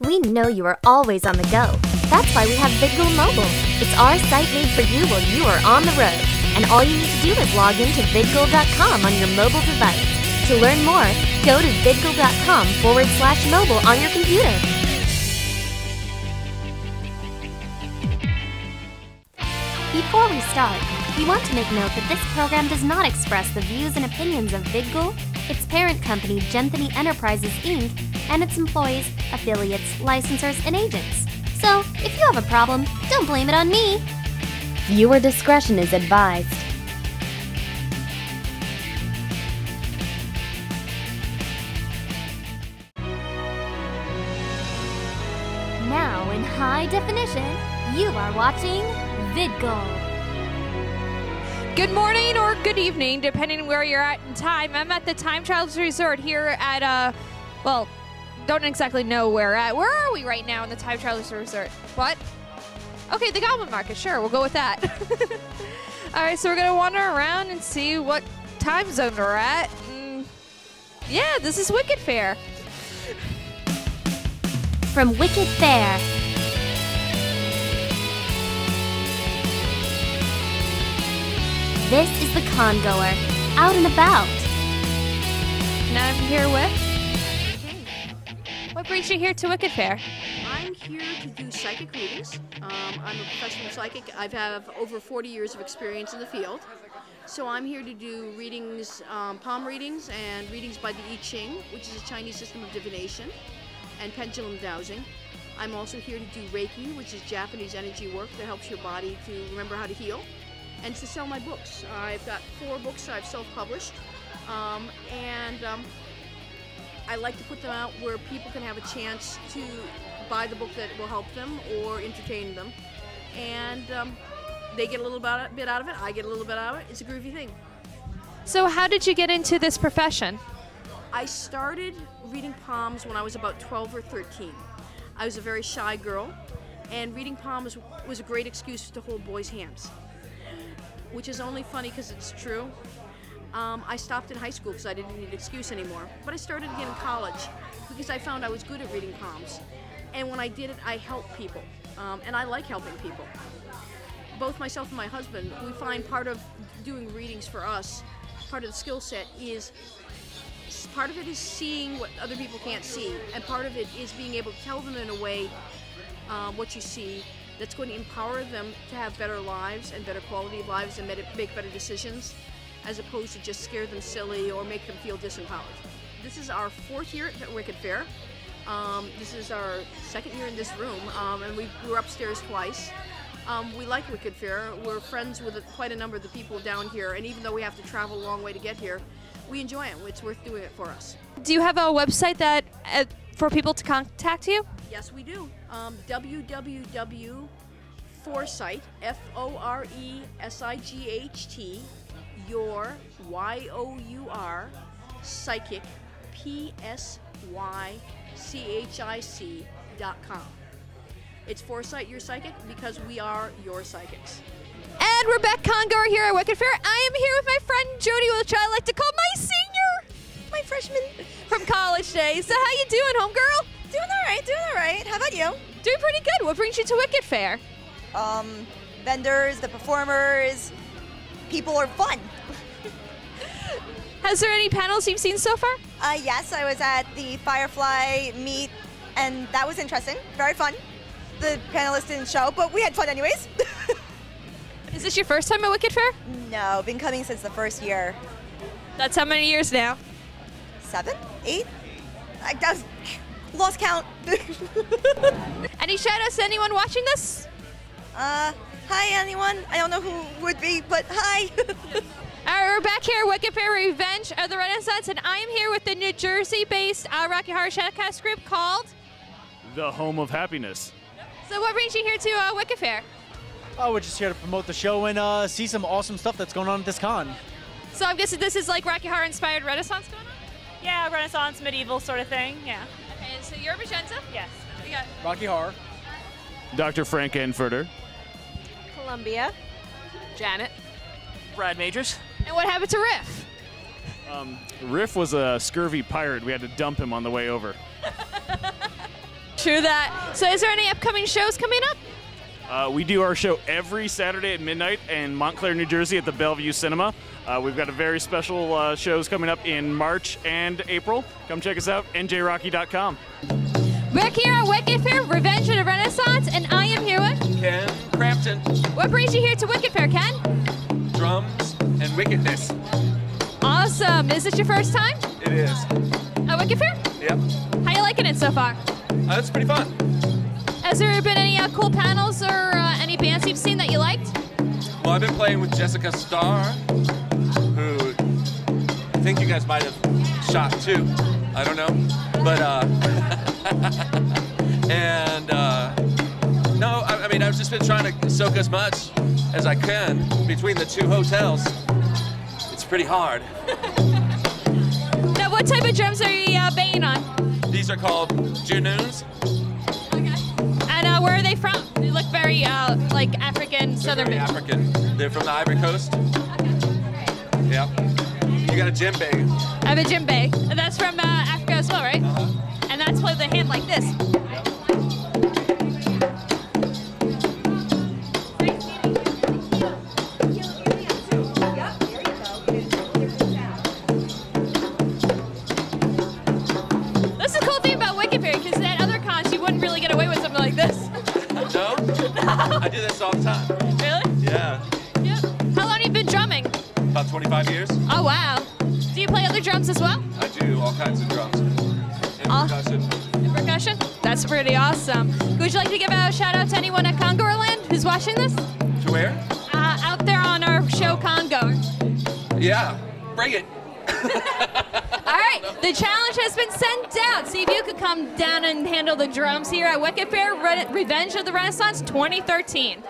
We know you are always on the go. That's why we have VidGo Mobile. It's our site made for you while you are on the road. And all you need to do is log in to vidgo.com on your mobile device. To learn more, go to vidgo.com forward slash mobile on your computer. Before we start, we want to make note that this program does not express the views and opinions of VidGo, its parent company Genthany Enterprises Inc., and its employees, affiliates, licensors, and agents. So, if you have a problem, don't blame it on me. Viewer discretion is advised. Now, in high definition, you are watching VidGo. Good morning or good evening, depending on where you're at in time. I'm at the Time Travelers Resort here at, uh, well, don't exactly know where at. Where are we right now in the Time Travelers Resort? What? Okay, the Goblin Market. Sure, we'll go with that. All right, so we're gonna wander around and see what time zone we're at. Mm, yeah, this is Wicked Faire. From Wicked Faire. This is the congoer, out and about. And I'm here with. What brings you here to Wicked Faire? I'm here to do psychic readings. Um, I'm a professional psychic. I have over 40 years of experience in the field. So I'm here to do readings, um, palm readings, and readings by the I Ching, which is a Chinese system of divination, and pendulum dowsing. I'm also here to do Reiki, which is Japanese energy work that helps your body to remember how to heal, and to sell my books. I've got four books that I've self-published, um, and um, I like to put them out where people can have a chance to buy the book that will help them or entertain them. And um, they get a little bit bit out of it, I get a little bit out of it. It's a groovy thing. So, how did you get into this profession? I started reading palms when I was about 12 or 13. I was a very shy girl, and reading palms was a great excuse to hold boys' hands, which is only funny because it's true. Um, I stopped in high school because I didn't need an excuse anymore. But I started again in college because I found I was good at reading palms. And when I did it, I helped people. Um, and I like helping people. Both myself and my husband, we find part of doing readings for us, part of the skill set is part of it is seeing what other people can't see, and part of it is being able to tell them in a way um, what you see that's going to empower them to have better lives and better quality of lives and make better decisions as opposed to just scare them silly or make them feel disempowered. This is our fourth year at Wicked Faire. Um, this is our second year in this room, um, and we were upstairs twice. Um, we like Wicked Faire. We're friends with quite a number of the people down here, and even though we have to travel a long way to get here, we enjoy it. It's worth doing it for us. Do you have a website that uh, for people to contact you? Yes, we do. Um, www.foresight, F O R E S I G H T, your Y O U R, psychic, P S Y C H I C dot com. It's Foresight Your Psychic because we are your psychics. And we're back Congoer here at Wicked Faire. I am here with my friend Jody, which I like to call my senior, my freshman from college days. So how you doing, homegirl? Doing all right, doing all right. How about you? Doing pretty good. What brings you to Wicked Faire? Um, vendors, the performers, people are fun. Has there any panels you've seen so far? Uh, yes, I was at the Firefly meet, and that was interesting. Very fun. The panelists didn't show, but we had fun anyways. Is this your first time at Wicked Faire? no, been coming since the first year. That's how many years now? Seven? Eight? I just lost count. Any shout outs to anyone watching this? uh, hi, anyone? I don't know who would be, but hi. All right, we're back here at Wicked Faire Revenge of the Renaissance, and I am here with the New Jersey based uh, Rocky Horror Shadowcast group called. The home of happiness. So, what brings you here to uh, Wicked Faire? Oh, we're just here to promote the show and uh, see some awesome stuff that's going on at this con. So, I'm guessing this is like Rocky Horror inspired Renaissance going on? Yeah, Renaissance, medieval sort of thing. Yeah. Okay, so you're Magenta? Yes. We got Rocky Horror. Dr. Frank-N-Furter. Columbia. Janet. Brad Majors. And what happened to Riff? Um, Riff was a scurvy pirate. We had to dump him on the way over. True that. So, is there any upcoming shows coming up? Uh, we do our show every Saturday at midnight in Montclair, New Jersey at the Bellevue Cinema. Uh, we've got a very special uh, shows coming up in March and April. Come check us out, njrocky.com. We're here at Wicked Faire, Revenge of the Renaissance, and I am here with. Ken Crampton, What brings you here to Wicked Faire, Ken? drums and wickedness. Awesome. Is this your first time It is. at Wicked Faire? Yep. How you liking it so far? Uh, it's pretty fun. Has there been any uh, cool panels or uh, any bands you've seen that you liked? Well, I've been playing with Jessica Starr, who I think you guys might have shot too. I don't know. But, uh, and, uh, no, I, I mean, I've just been trying to soak as much as I can between the two hotels. It's pretty hard. Now, what type of drums are you uh, banging on? These are called dununs. And uh, where are they from? They look very uh, like African, southern. very African. They're from the Ivory Coast. Yep. You got a djembe. I have a djembe. That's from uh, I do this all the time. Really? Yeah. Yeah. How long have you been drumming? About 25 years. Oh wow. Do you play other drums as well? I do all kinds of drums and percussion. And percussion? That's pretty awesome. Would you like to give a shout out to anyone at Congoland who's watching this? To where? Uh, out there on our show Congo. Yeah. Bring it. All right, the challenge has been sent out. See if you could come down and handle the drums here at Wicked Faire Re- Revenge of the Renaissance 2013.